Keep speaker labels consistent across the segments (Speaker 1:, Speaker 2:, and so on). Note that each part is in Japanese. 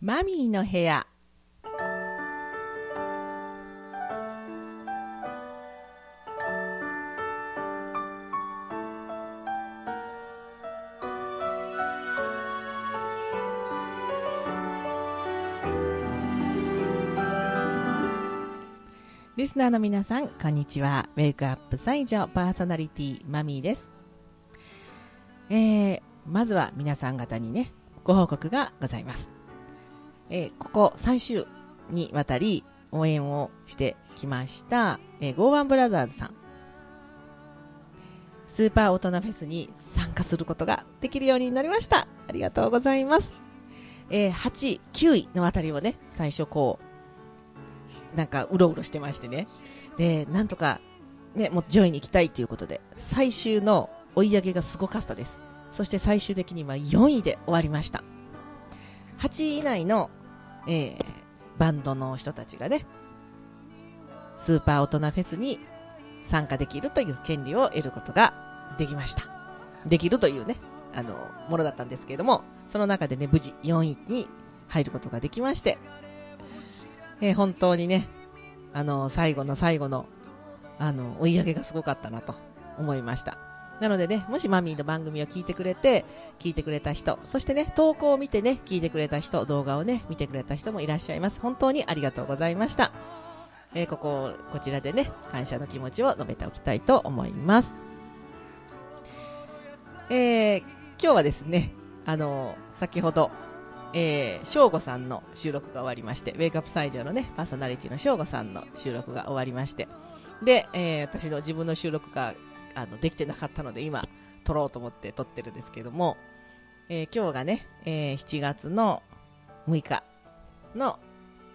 Speaker 1: マミーの部屋リスナーの皆さん、こんにちは。ウェイクアップ西条パーソナリティマミーです。えー、まずは皆さん方にね、ご報告がございます。えーここ3週にわたり応援をしてきました、えー、ゴーワンブラザーズさん。スーパー大人フェスに参加することができるようになりました。ありがとうございます。えー8位、9位のあたりをね、最初こう、なんかうろうろしてましてね。で、なんとか、ね、もう上位に行きたいということで、最終の追い上げがすごかったです。そして最終的には4位で終わりました。8位以内の、えーバンドの人たちがね、スーパー大人フェスに参加できるという権利を得ることができました。できるというね、あの、ものだったんですけれども、その中でね、無事4位に入ることができまして、えー本当にね、あの、最後の最後の、あの、追い上げがすごかったなと思いました。なのでね、もしマミーの番組を聞いてくれて、聞いてくれた人、そしてね、投稿を見てね、聞いてくれた人、動画をね、見てくれた人もいらっしゃいます。本当にありがとうございました。えーここ、こちらでね、感謝の気持ちを述べておきたいと思います。えー今日はですね、あの先ほど、えー、翔吾さんの収録が終わりまして、ウェイクアップサイジャーのね、パーソナリティの翔吾さんの収録が終わりまして、で、えー私の自分の収録があのできてなかったので、今、撮ろうと思って撮ってるんですけども、えー今日がね、えー7月の6日の、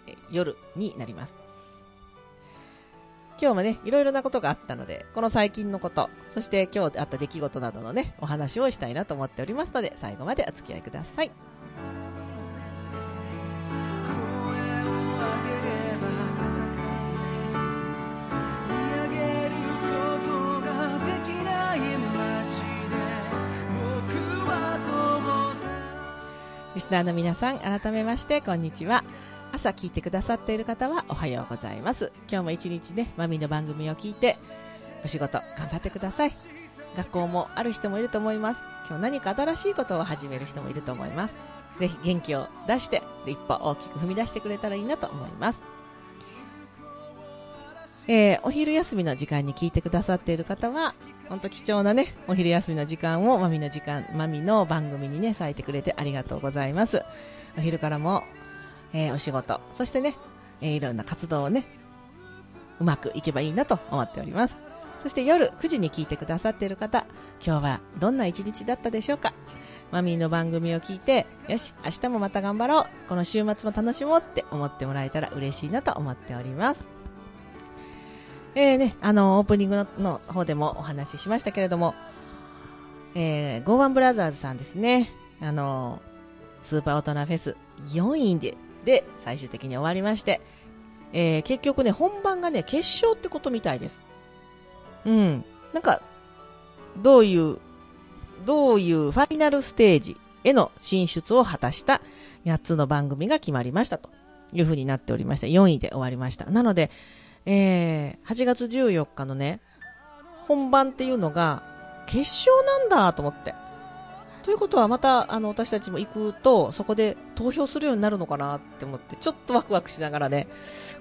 Speaker 1: えー夜になります。今日もね、いろいろなことがあったので、この最近のこと、そして今日あった出来事などのね、お話をしたいなと思っておりますので、最後までお付き合いください。リスナーの皆さん、改めまして、こんにちは。朝聞いてくださっている方はおはようございます。今日も一日ね、マミの番組を聞いて、お仕事頑張ってください。学校もある人もいると思います。今日何か新しいことを始める人もいると思います。ぜひ元気を出して、で一歩大きく踏み出してくれたらいいなと思います。えーお昼休みの時間に聞いてくださっている方は、本当貴重なね、お昼休みの時間をマミの時間、マミの番組にね、割いてくれてありがとうございます。お昼からも、えーお仕事、そしてね、えーいろんな活動をね、うまくいけばいいなと思っております。そして夜9時に聞いてくださっている方、今日はどんな一日だったでしょうかマミーの番組を聞いて、よし、明日もまた頑張ろう、この週末も楽しもうって思ってもらえたら嬉しいなと思っております。えーね、あの、オープニングのの方でもお話ししましたけれども、えー、ゴーワンブラザーズさんですね、あの、スーパー大人フェス4位で、で、最終的に終わりまして、えー結局ね、本番がね、決勝ってことみたいです。うん。なんか、どういう、どういうファイナルステージへの進出を果たした8つの番組が決まりましたというふうになっておりました。4位で終わりました。なので、えー8月14日のね、本番っていうのが決勝なんだと思って。ということはまたあの私たちも行くとそこで投票するようになるのかなって思ってちょっとワクワクしながらね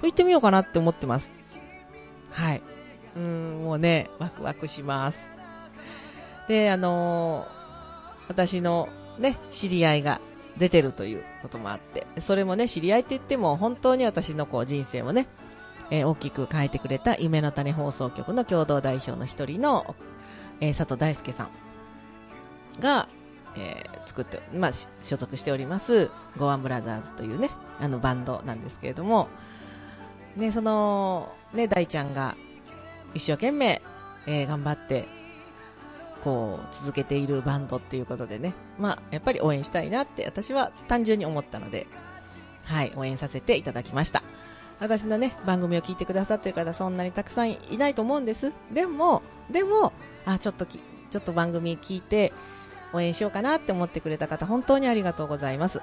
Speaker 1: 行ってみようかなって思ってます。はい。うんもうねワクワクします。であのー私のね知り合いが出てるということもあってそれもね知り合いって言っても本当に私のこう人生をね、えー大きく変えてくれた夢の種放送局の共同代表の一人の、えー佐藤大輔さんが、えー作って、まあ、所属しております、ゴワンブラザーズというね、あのバンドなんですけれども、ね、その、ね、大ちゃんが一生懸命、えー頑張って、こう、続けているバンドっていうことでね、まあ、やっぱり応援したいなって私は単純に思ったので、はい、応援させていただきました。私のね、番組を聞いてくださってる方そんなにたくさんいないと思うんです。でも、でも、あ、ちょっとき、ちょっと番組聞いて応援しようかなって思ってくれた方、本当にありがとうございます。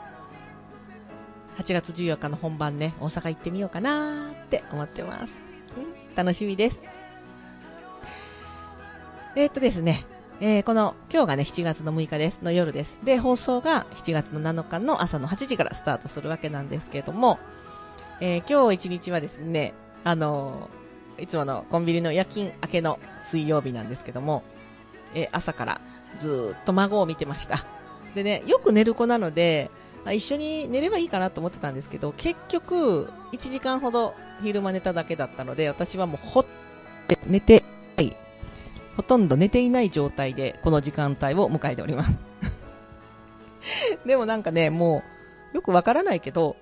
Speaker 1: 8月14日の本番ね、大阪行ってみようかなって思ってます。うん、楽しみです。えーっとですね、えーこの、今日がね、7月の6日です、の夜です。で、放送が7月の7日の朝の8時からスタートするわけなんですけれども、えー今日一日はですね、あのーいつものコンビニの夜勤明けの水曜日なんですけども、えー朝からずっと孫を見てました。でね、よく寝る子なので、一緒に寝ればいいかなと思ってたんですけど、結局、1時間ほど昼間寝ただけだったので、私はもうほって寝てない、ほとんど寝ていない状態で、この時間帯を迎えております。でもなんかね、もう、よくわからないけど、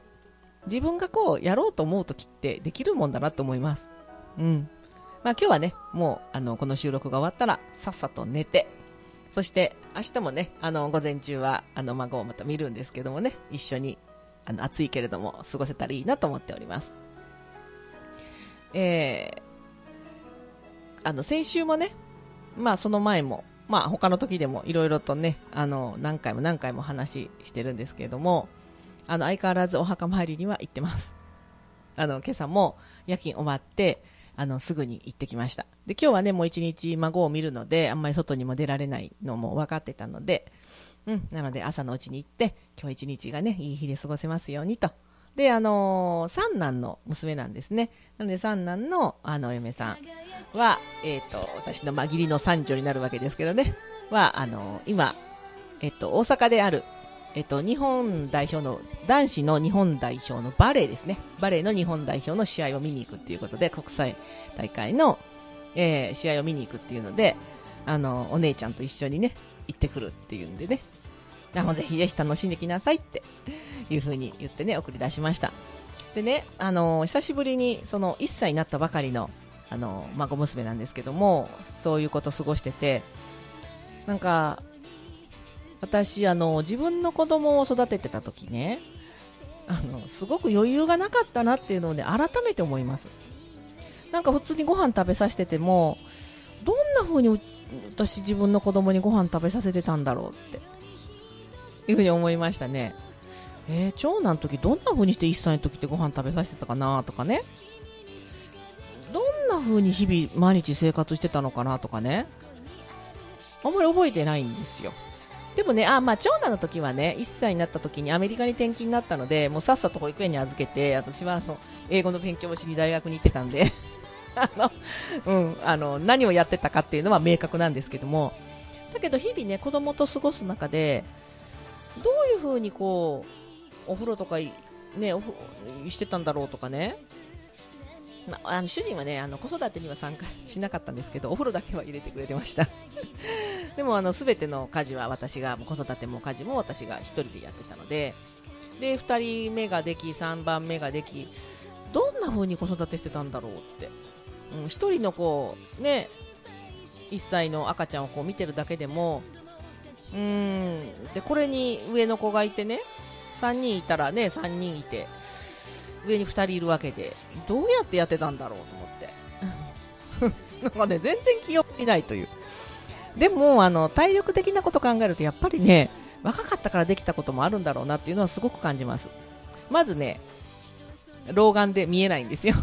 Speaker 1: 自分がこう、やろうと思うときってできるもんだなと思います。うん。まあ今日はね、もう、あの、この収録が終わったら、さっさと寝て、そして、明日もね、あの、午前中は、あの、孫をまた見るんですけどもね、一緒に、あの、暑いけれども、過ごせたらいいなと思っております。えー、あの、先週もね、まあ、その前も、まあ、他の時でもいろいろとね、あの、何回も何回も話してるんですけれども、あの、相変わらずお墓参りには行ってます。あの、今朝も夜勤終わって、あの、すぐに行ってきました。で、今日はね、もう一日孫を見るので、あんまり外にも出られないのも分かってたので、うん、なので朝のうちに行って、今日一日がね、いい日で過ごせますようにと。で、あのー三男の娘なんですね。なので三男の、あの、嫁さんは、えっ、と、私のまあ義理の三女になるわけですけどね、は、あのー今、えっ、と、大阪である、えっ、と、日本代表の、男子の日本代表のバレーですね。バレーの日本代表の試合を見に行くっていうことで、国際大会の、えー試合を見に行くっていうので、あの、お姉ちゃんと一緒にね、行ってくるっていうんでね、あもうぜひぜひ楽しんできなさいっていうふうに言ってね、送り出しました。でね、あの、久しぶりに、その、1歳になったばかりの、あの、孫娘なんですけども、そういうこと過ごしてて、なんか、私、あの、自分の子供を育ててた時ね、あの、すごく余裕がなかったなっていうのをね、改めて思います。なんか普通にご飯食べさせてても、どんな風に私自分の子供にご飯食べさせてたんだろうって、いうふうに思いましたね。えー、長男の時どんな風にして1歳の時ってご飯食べさせてたかなとかね。どんな風に日々毎日生活してたのかなとかね。あんまり覚えてないんですよ。でもね、あ、まあ、長男の時はね、1歳になった時にアメリカに転勤になったので、もうさっさと保育園に預けて、私はあの、英語の勉強をしに大学に行ってたんで、あの、うん、あの、何をやってたかっていうのは明確なんですけども、だけど日々ね、子供と過ごす中で、どういう風にこう、お風呂とか、ね、おふしてたんだろうとかね、ま、あの主人はねあの子育てには参加しなかったんですけどお風呂だけは入れてくれてました。でもあの全ての家事は私が子育ても家事も私が1人でやってたのでで2人目ができ3番目ができどんな風に子育てしてたんだろうって、うん、1人の子ね1歳の赤ちゃんをこう見てるだけでもうーんでこれに上の子がいてね3人いたらね3人いて上に2人いるわけでどうやってやってたんだろうと思って。なんかね全然記憶にないという。でもあの体力的なこと考えるとやっぱりね若かったからできたこともあるんだろうなっていうのはすごく感じます。まずね老眼で見えないんですよ。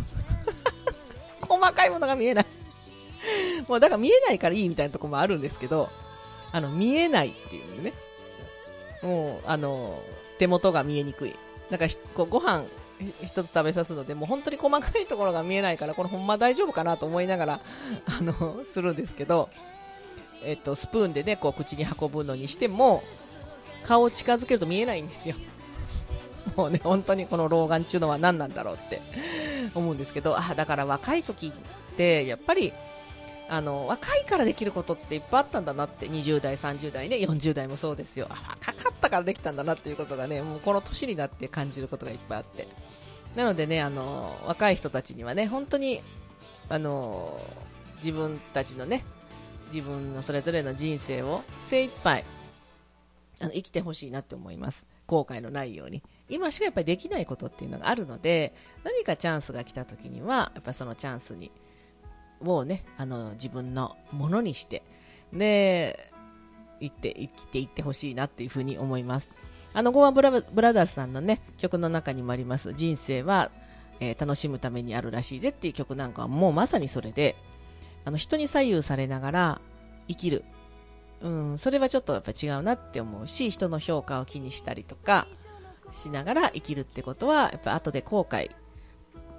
Speaker 1: 細かいものが見えない。もうだから見えないからいいみたいなとこもあるんですけどあの見えないっていうね。もうあの手元が見えにくい。なんかこうご飯一つ食べさすのでもう本当に細かいところが見えないからこれほんま大丈夫かなと思いながらあのするんですけど、えっと、スプーンでねこう口に運ぶのにしても顔を近づけると見えないんですよ。もうね本当にこの老眼っていうのは何なんだろうって 思うんですけどあだから若い時ってやっぱりあの若いからできることっていっぱいあったんだなって20代、30代ね40代もそうですよ。若かったからできたんだなっていうことがねもうこの年になって感じることがいっぱいあって。なのでねあの若い人たちにはね本当にあの自分たちのね自分のそれぞれの人生を精一杯あの生きてほしいなって思います。後悔のないように。今しかやっぱりできないことっていうのがあるので何かチャンスが来た時にはやっぱそのチャンスにをねあの自分のものにしてで生きて生きていってほしいなっていうふうに思います。あの、ゴーアブラブラザーズさんのね、曲の中にもあります、人生は、えー楽しむためにあるらしいぜっていう曲なんかはもうまさにそれで、あの、人に左右されながら生きる。うん、それはちょっとやっぱ違うなって思うし、人の評価を気にしたりとかしながら生きるってことは、やっぱ後で後悔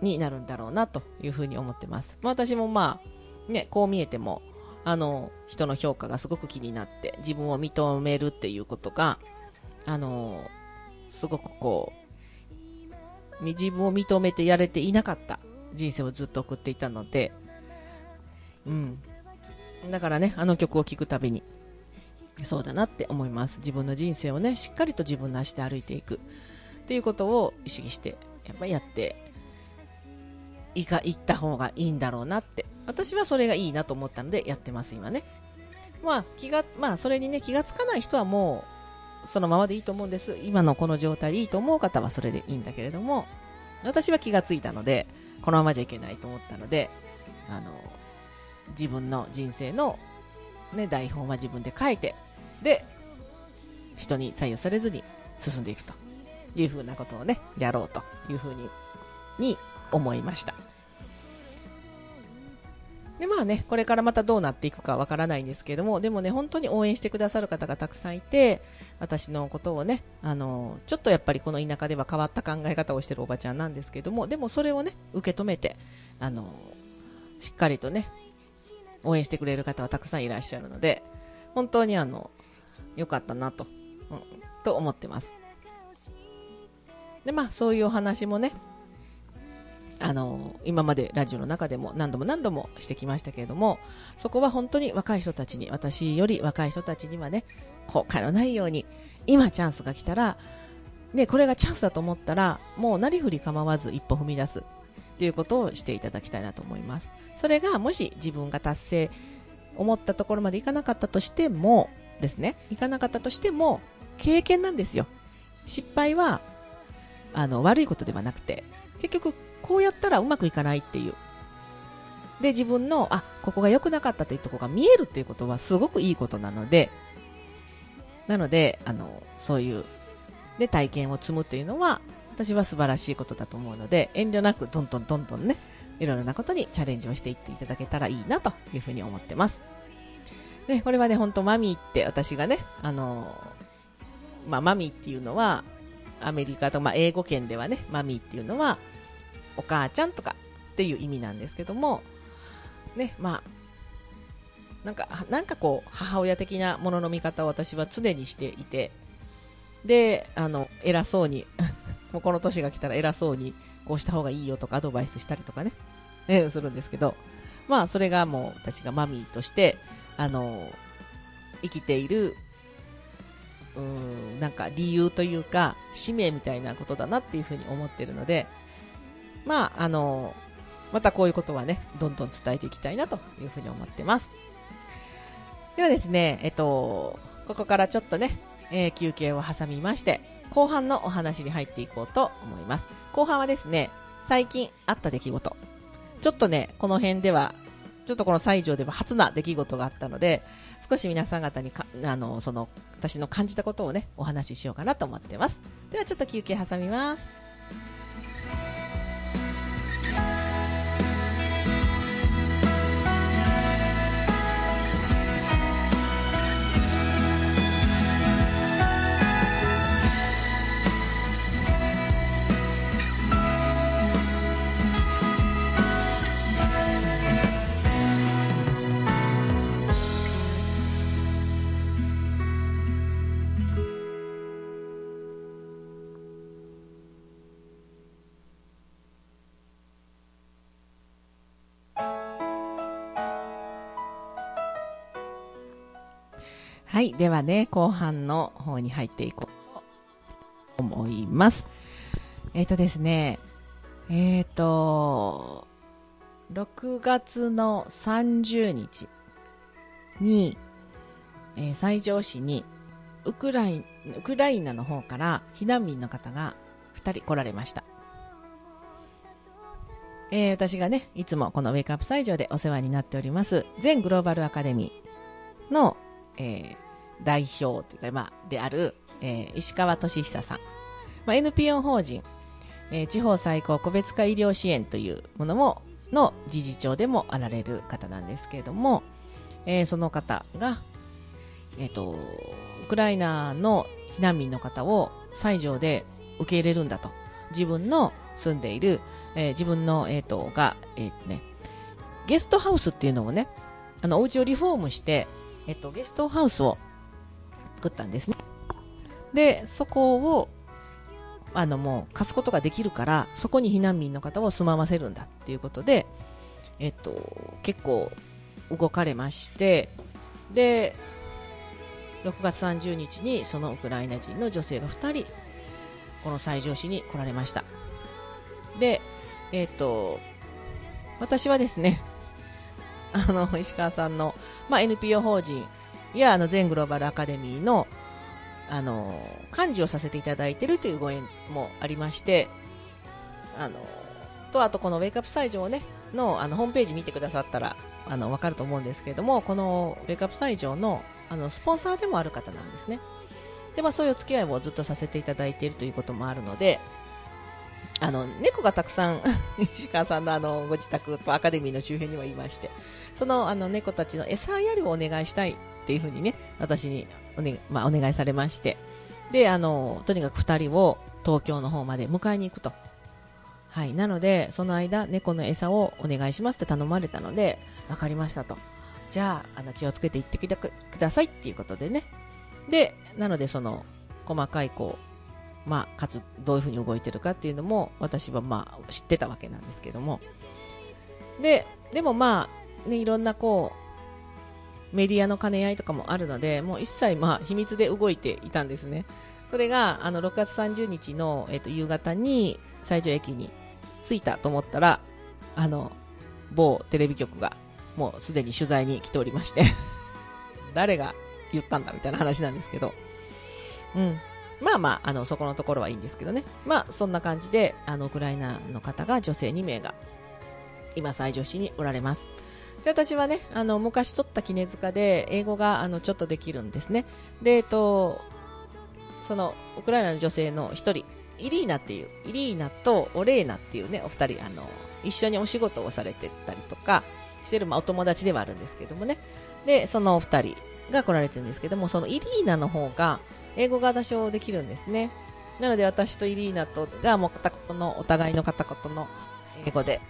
Speaker 1: になるんだろうなというふうに思ってます。まあ私もまあ、ね、こう見えても、あの、人の評価がすごく気になって、自分を認めるっていうことが、あの、すごくこう、自分を認めてやれていなかった人生をずっと送っていたので、うん。だからね、あの曲を聴くたびに、そうだなって思います。自分の人生をね、しっかりと自分の足で歩いていくっていうことを意識して、やっぱやっていか、行った方がいいんだろうなって。私はそれがいいなと思ったのでやってます、今ね。まあ、気が、まあ、それにね、気がつかない人はもう、そのままでいいと思うんです。今のこの状態でいいと思う方はそれでいいんだけれども、私は気がついたので、このままじゃいけないと思ったので、あの、自分の人生の、ね、台本は自分で書いて、で、人に左右されずに進んでいくというふうなことをね、やろうというふうに、に思いました。で、まあね、これからまたどうなっていくかわからないんですけども、でもね、本当に応援してくださる方がたくさんいて、私のことをね、あの、ちょっとやっぱりこの田舎では変わった考え方をしてるおばちゃんなんですけども、でもそれをね、受け止めて、あの、しっかりとね、応援してくれる方はたくさんいらっしゃるので、本当にあの、良かったなと、うん、と思ってます。で、まあ、そういうお話もね、あの、今までラジオの中でも何度も何度もしてきましたけれども、そこは本当に若い人たちに、私より若い人たちにはね、後悔のないように、今チャンスが来たら、ね、これがチャンスだと思ったら、もうなりふり構わず一歩踏み出すていうことをしていただきたいなと思います。それがもし自分が達成、思ったところまでいかなかったとしても、ですね、いかなかったとしても、経験なんですよ。失敗は、あの、悪いことではなくて、結局、こうやったらうまくいかないっていう。で、自分の、あ、ここが良くなかったというところが見えるっていうことはすごくいいことなので、なので、あの、そういう、で、体験を積むっていうのは、私は素晴らしいことだと思うので、遠慮なくどんどんどんどんね、いろいろなことにチャレンジをしていっていただけたらいいなというふうに思ってます。ね、これはね、本当マミーって私がね、あのまあ、マミーっていうのは、アメリカと、まあ、英語圏ではね、マミーっていうのは、お母ちゃんとかっていう意味なんですけども、ね、まあ、なんか、なんかこう、母親的なものの見方を私は常にしていて、で、あの、偉そうに、もうこの年が来たら偉そうに、こうした方がいいよとかアドバイスしたりとかね、えするんですけど、まあ、それがもう私がマミーとして、あの、生きている、うん、なんか理由というか、使命みたいなことだなっていうふうに思ってるので、まあ、あの、またこういうことはね、どんどん伝えていきたいなというふうに思ってます。ではですね、えっと、ここからちょっとね、えー休憩を挟みまして、後半のお話に入っていこうと思います。後半はですね、最近あった出来事。ちょっとね、この辺では、ちょっとこの西条では初な出来事があったので、少し皆さん方にか、あの、その、私の感じたことをね、お話ししようかなと思ってます。ではちょっと休憩挟みます。はい。ではね、後半の方に入っていこうと思います。えっ、とですね、えっ、と、6月の30日に、えー西条市にウクライウクライナの方から避難民の方が2人来られました。えー私がね、いつもこのウェイクアップ西条でお世話になっております、全グローバルアカデミーの、えー代表というか、まあ、である、えー石川俊久さん。まあ、NPO 法人、えー地方最高個別化医療支援というものも、の理事長でもあられる方なんですけれども、えーその方が、えっ、と、ウクライナの避難民の方を西条で受け入れるんだと。自分の住んでいる、えー自分の、えっ、と、が、えっ、とね、ゲストハウスっていうのをね、あの、お家をリフォームして、えっ、と、ゲストハウスを作ったんですね。で、そこを、あの、もう貸すことができるから、そこに避難民の方を住まわせるんだっていうことで、えっと、結構動かれまして、で、6月30日にそのウクライナ人の女性が2人、この西条市に来られました。で、えっと、私はですね、あの、石川さんの、まあ、NPO 法人や、あの、全グローバルアカデミーの、あの、幹事をさせていただいているというご縁もありまして、あの、と、あとこのウェイクアップ西条ね、の、あの、ホームページ見てくださったら、あの、わかると思うんですけれども、このウェイクアップ西条の、あの、スポンサーでもある方なんですね。で、まあ、そういうお付き合いをずっとさせていただいているということもあるので、あの、猫がたくさん、石川さんのあの、ご自宅とアカデミーの周辺にはいまして、その、あの、猫たちの餌やりをお願いしたいっていうふうにね、私にお,、ねまあ、お願いされまして、で、あの、とにかく二人を東京の方まで迎えに行くと。はい。なので、その間、猫の餌をお願いしますって頼まれたので、わかりましたと。じゃあ、あの、気をつけて行ってきてくださいっていうことでね。で、なので、その、細かい、こう、まあ、かつ、どういうふうに動いてるかっていうのも、私はまあ、知ってたわけなんですけども。で、でもまあ、ね、いろんなこう、メディアの兼ね合いとかもあるので、もう一切まあ、秘密で動いていたんですね。それが、あの、6月30日の、えっ、と、夕方に、西条駅に着いたと思ったら、あの、某テレビ局が、もうすでに取材に来ておりまして、誰が言ったんだみたいな話なんですけど、うん。まあまあ、あの、そこのところはいいんですけどね。まあ、そんな感じで、あの、ウクライナの方が女性2名が、今、西条市におられます。で、私はね、あの、昔取った絹塚で、英語が、あの、ちょっとできるんですね。で、えっと、その、ウクライナの女性の一人、イリーナっていう、イリーナとオレーナっていうね、お二人、あの、一緒にお仕事をされてたりとか、してる、まあ、お友達ではあるんですけどもね。で、そのお二人が来られてるんですけども、そのイリーナの方が、英語が多少できるんですね。なので、私とイリーナとが、もう片言の、お互いの片言の英語で、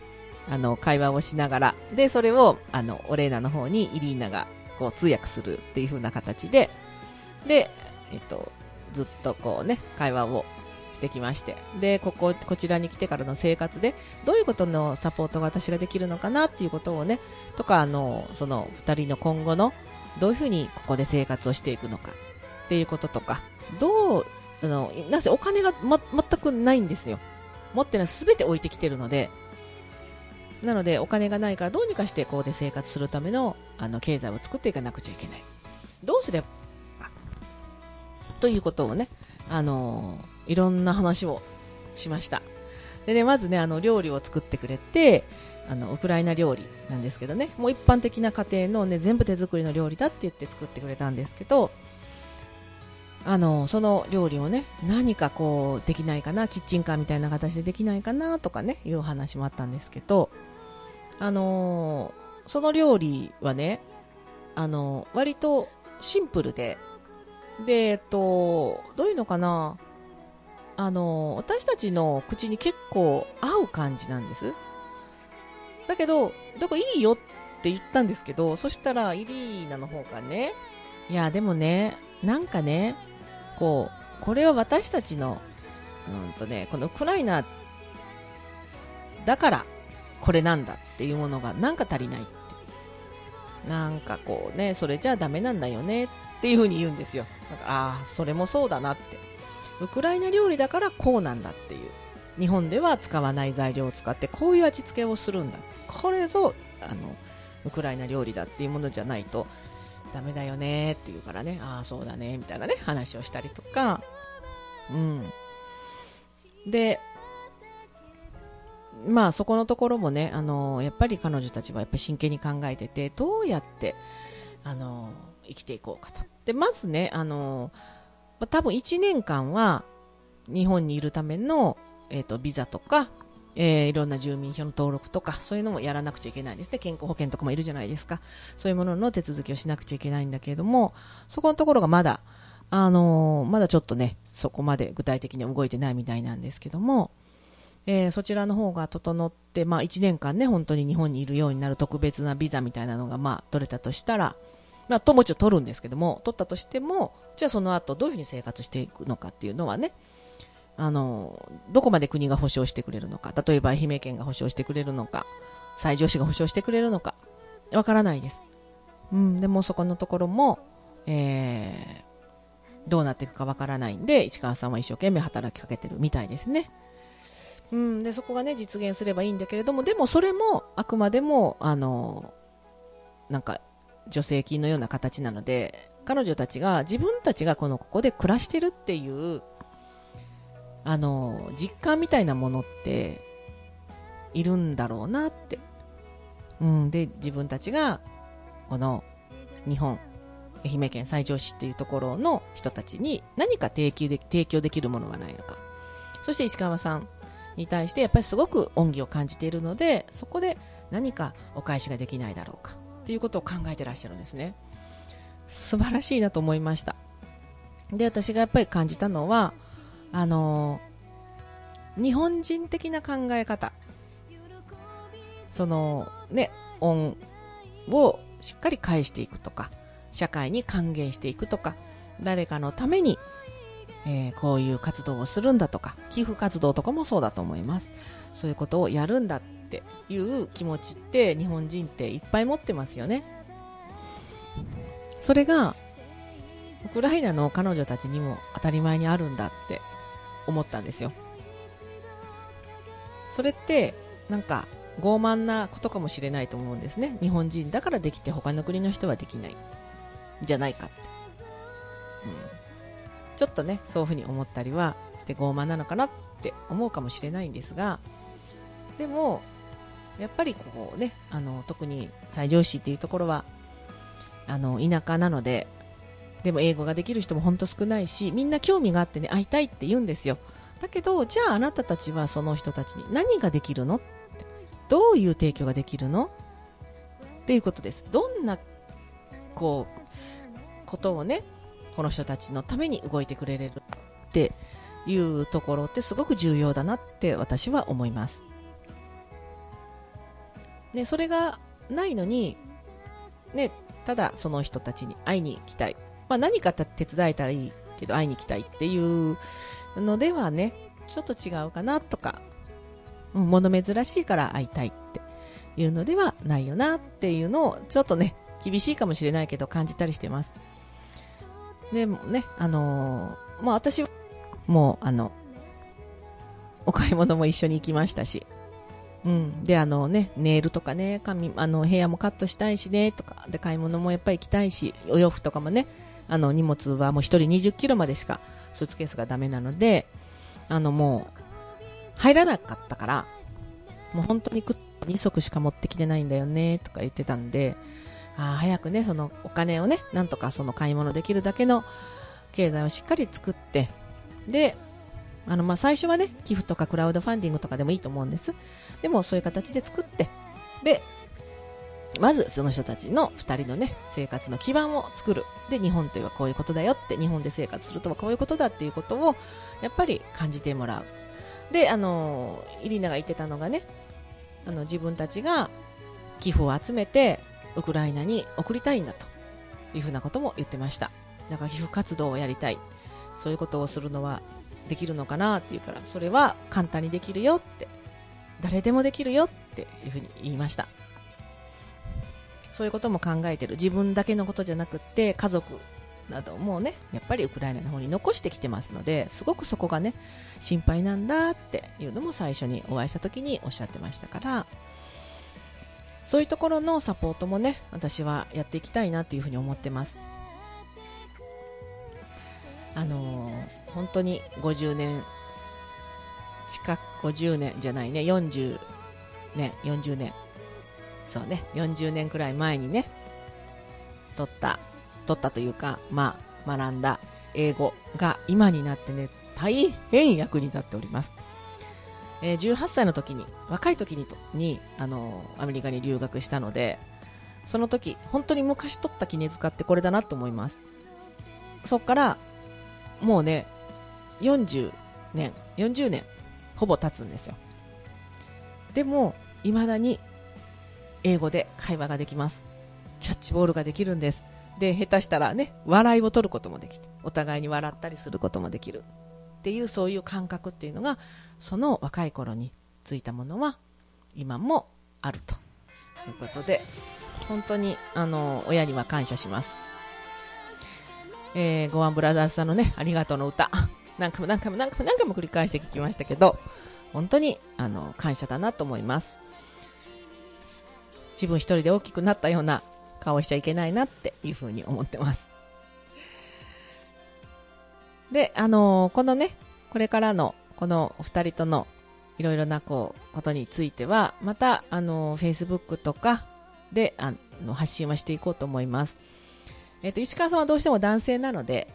Speaker 1: あの、会話をしながら、で、それを、あの、オレーナの方にイリーナが、こう、通訳するっていう風な形で、で、えっと、ずっとこうね、会話をしてきまして。で、ここ、こちらに来てからの生活で、どういうことのサポートが私ができるのかなっていうことをね、とか、あの、その二人の今後の、どういうふうにここで生活をしていくのか。っていうこととか、どう、あの、なぜお金が、ま、全くないんですよ。持ってるのは全て置いてきてるので、なのでお金がないからどうにかしてここで生活するための、あの、経済を作っていかなくちゃいけない。どうすれば、ということをね、あのいろんな話をしました。でね、まずね、あの、料理を作ってくれて、あの、ウクライナ料理なんですけどね、もう一般的な家庭のね、全部手作りの料理だって言って作ってくれたんですけど、あの、その料理をね、何かこう、できないかな、キッチンカーみたいな形でできないかな、とかね、いう話もあったんですけど、あのその料理はね、あの割とシンプルで、で、えっと、どういうのかなあの、私たちの口に結構合う感じなんです。だけど、だからいいよって言ったんですけど、そしたらイリーナの方がね、いや、でもね、なんかね、こう、これは私たちの、うんとね、このウクライナだからこれなんだっていうものがなんか足りないって。なんかこうね、それじゃあダメなんだよねっていうふうに言うんですよ。だから、ああ、それもそうだなって。ウクライナ料理だからこうなんだっていう。日本では使わない材料を使ってこういう味付けをするんだ。これぞ、あの、ウクライナ料理だっていうものじゃないとダメだよねって言うからね、ああ、そうだね、みたいなね、話をしたりとか、うん。で、まあそこのところもね、あのやっぱり彼女たちはやっぱ真剣に考えてて、どうやって、あの生きていこうかと。でまずねあのまあ多分1年間は日本にいるための、えー、とビザとか、えーいろんな住民票の登録とかそういうのもやらなくちゃいけないですね健康保険とかもいるじゃないですかそういうものの手続きをしなくちゃいけないんだけれどもそこのところがまだあのーまだちょっとねそこまで具体的に動いてないみたいなんですけども、えーそちらの方が整って、まあ、1年間ね本当に日本にいるようになる特別なビザみたいなのがまあ取れたとしたらまあ、ともちろん取るんですけども取ったとしてもじゃあその後どういうふうに生活していくのかっていうのはねあのどこまで国が保証してくれるのか例えば愛媛県が保証してくれるのか西条市が保証してくれるのかわからないです、うん、でもそこのところも、えーどうなっていくかわからないんで石川さんは一生懸命働きかけてるみたいですね。うん、でそこがね実現すればいいんだけれどもでもそれもあくまでもあのなんか助成金のような形なので彼女たちが自分たちがこのここで暮らしてるっていうあの実感みたいなものっているんだろうなって、うん、で自分たちがこの日本愛媛県西条市っていうところの人たちに何か提供で提供できるものはないのか。そして石川さんに対してやっぱりすごく恩義を感じているのでそこで何かお返しができないだろうかっていうことを考えてらっしゃるんですね。素晴らしいなと思いました。で私がやっぱり感じたのはあの日本人的な考え方。そのね恩をしっかり返していくとか社会に還元していくとか誰かのために、えーこういう活動をするんだとか寄付活動とかもそうだと思います。そういうことをやるんだっていう気持ちって日本人っていっぱい持ってますよね。それがウクライナの彼女たちにも当たり前にあるんだって思ったんですよ。それってなんか傲慢なことかもしれないと思うんですね。日本人だからできて他の国の人はできない。じゃないかって、うん、ちょっとねそういうふうに思ったりはして傲慢なのかなって思うかもしれないんですがでもやっぱりこうねあの特に西条市っていうところはあの田舎なのででも英語ができる人も本当少ないしみんな興味があってね会いたいって言うんですよ。だけどじゃああなたたちはその人たちに何ができるのってどういう提供ができるの？っていうことです。どんなこうことをねこの人たちのために動いてくれるっていうところってすごく重要だなって私は思います。ね、それがないのに、ね、ただその人たちに会いに行きたい、まあ、何か手伝えたらいいけど会いに行きたいっていうのではねちょっと違うかなとか、物珍しいから会いたいっていうのではないよなっていうのをちょっとね厳しいかもしれないけど感じたりしてます。でもねあのーまあ私はもうあのお買い物も一緒に行きましたし。うん、であのねネイルとかね髪あの部屋もカットしたいしねとか。で買い物もやっぱり行きたいしお洋服とかもねあの荷物はもう1人20キロまでしかスーツケースがダメなのであのもう入らなかったからもう本当に2足しか持ってきてないんだよねとか言ってたんであ早くねそのお金をねなんとかその買い物できるだけの経済をしっかり作ってであのまあ最初はね寄付とかクラウドファンディングとかでもいいと思うんです。でもそういう形で作ってでまずその人たちの2人のね生活の基盤を作る。で日本というのはこういうことだよって日本で生活するとはこういうことだっていうことをやっぱり感じてもらう。であのイリーナが言ってたのがねあの自分たちが寄付を集めてウクライナに送りたいんだというふうなことも言ってました。だから寄付活動をやりたい。そういうことをするのはできるのかなっていうからそれは簡単にできるよって誰でもできるよっていうふうに言いました。そういうことも考えてる。自分だけのことじゃなくって家族などもねやっぱりウクライナの方に残してきてますのですごくそこがね心配なんだっていうのも最初にお会いした時におっしゃってましたから。そういうところのサポートもね私はやっていきたいなっていうふうに思ってますあのー本当に50年近く50年じゃないね40年40年そうね40年くらい前にね撮った取ったというか、まあ、学んだ英語が今になってね、大変役に立っております。えー18歳の時に、若い時にとに、あのアメリカに留学したので、その時、本当に昔取った絹塚ってこれだなと思います。そっから、もうね、40年、40年、ほぼ経つんですよ。でも、未だに英語で会話ができます。キャッチボールができるんです。で、下手したらね、笑いを取ることもできて、お互いに笑ったりすることもできる。っていう、そういう感覚っていうのが、その若い頃についたものは、今もあるということで、本当に、あの、親には感謝します。えー、ゴワンブラザーズさんのね、ありがとうの歌、何回も何回も何回も何回も繰り返して聞きましたけど、本当に、あの、感謝だなと思います。自分一人で大きくなったような顔しちゃいけないなっていうふうに思ってます。で、あのこのね、これからの、このお二人とのいろいろなこう、ことについては、また、あの Facebook とかで、あの、発信はしていこうと思います。えっ、と、石川さんはどうしても男性なので、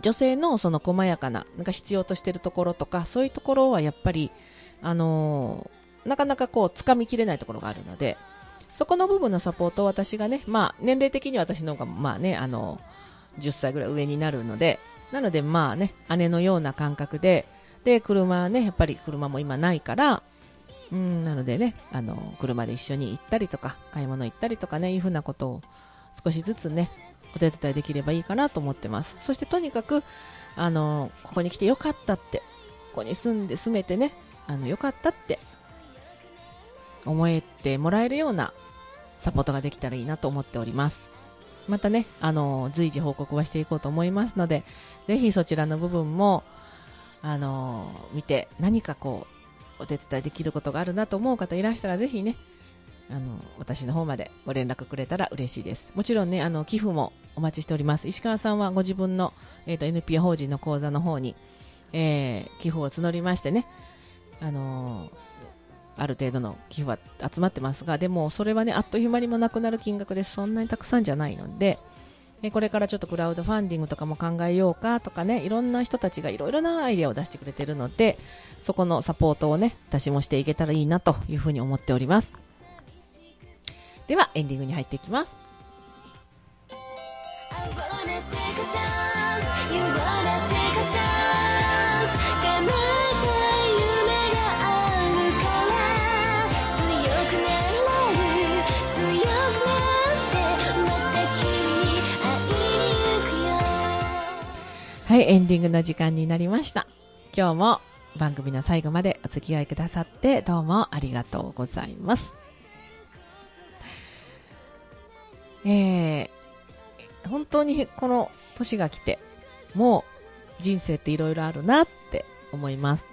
Speaker 1: 女性のその細やかな、なんか必要としてるところとか、そういうところはやっぱり、あのなかなかこう、掴みきれないところがあるので、そこの部分のサポートを私がね、まあ、年齢的に私の方が、まあね、あの、10歳ぐらい上になるので、なのでまあね、姉のような感覚で、で、車はね、やっぱり車も今ないから、うん、なのでね、あの、車で一緒に行ったりとか、買い物行ったりとかね、いうふうなことを少しずつね、お手伝いできればいいかなと思ってます。そしてとにかく、あの、ここに来てよかったって、ここに住んで住めてね、あの、よかったって思えてもらえるようなサポートができたらいいなと思っております。またね、あの、随時報告はしていこうと思いますので、ぜひそちらの部分も、あの、見て何かこう、お手伝いできることがあるなと思う方いらしたら、ぜひね、あの、私の方までご連絡くれたら嬉しいです。もちろんね、あの、寄付もお待ちしております。石川さんはご自分の、えっ、と、NPO 法人の口座の方に、えー寄付を募りましてね、あのある程度の寄付は集まってますが、でもそれはね、あっという間にもなくなる金額で。そんなにたくさんじゃないので、えこれからちょっとクラウドファンディングとかも考えようかとかね、いろんな人たちがいろいろなアイデアを出してくれてるので、そこのサポートをね、私もしていけたらいいなというふうに思っております。では、エンディングに入っていきます。はい、エンディングの時間になりました。今日も番組の最後までお付き合いくださってどうもありがとうございます。えー、本当にこの年が来て、もう人生っていろいろあるなって思います。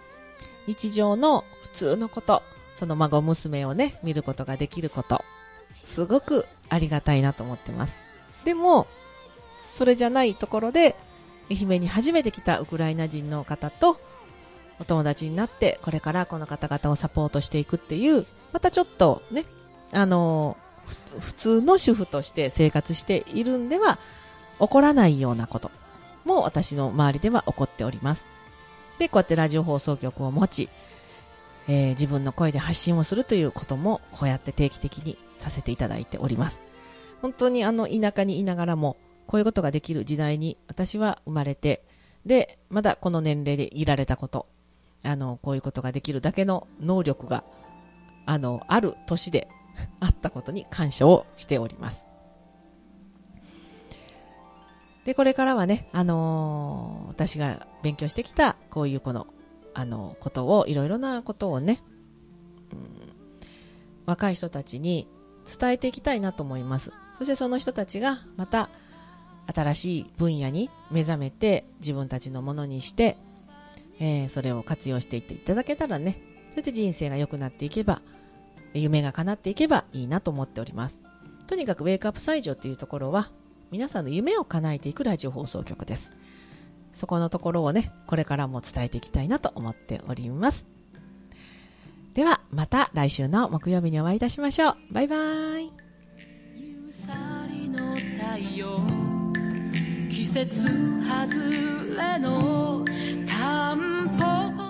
Speaker 1: 日常の普通のこと、その孫娘をね、見ることができること、すごくありがたいなと思ってます。でも、それじゃないところで、愛媛に初めて来たウクライナ人の方とお友達になってこれからこの方々をサポートしていくっていうまたちょっとねあの普通の主婦として生活しているんでは起こらないようなことも私の周りでは起こっております。でこうやってラジオ放送局を持ち、えー自分の声で発信をするということもこうやって定期的にさせていただいております。本当にあの田舎にいながらもこういうことができる時代に私は生まれて、で、まだこの年齢でいられたこと、あの、こういうことができるだけの能力が、あの、ある年で あったことに感謝をしております。で、これからはね、あのー私が勉強してきた、こういうこの、あの、ことを、いろいろなことをね、うん若い人たちに伝えていきたいなと思います。そしてその人たちがまた新しい分野に目覚めて自分たちのものにして、えーそれを活用していっていただけたらね、そして人生が良くなっていけば、夢が叶っていけばいいなと思っております。とにかくウェイクアップ西条というところは、皆さんの夢を叶えていくラジオ放送局です。そこのところをね、これからも伝えていきたいなと思っております。では、また来週の木曜日にお会いいたしましょう。バイバ
Speaker 2: ーイ。季節外れのタンポポ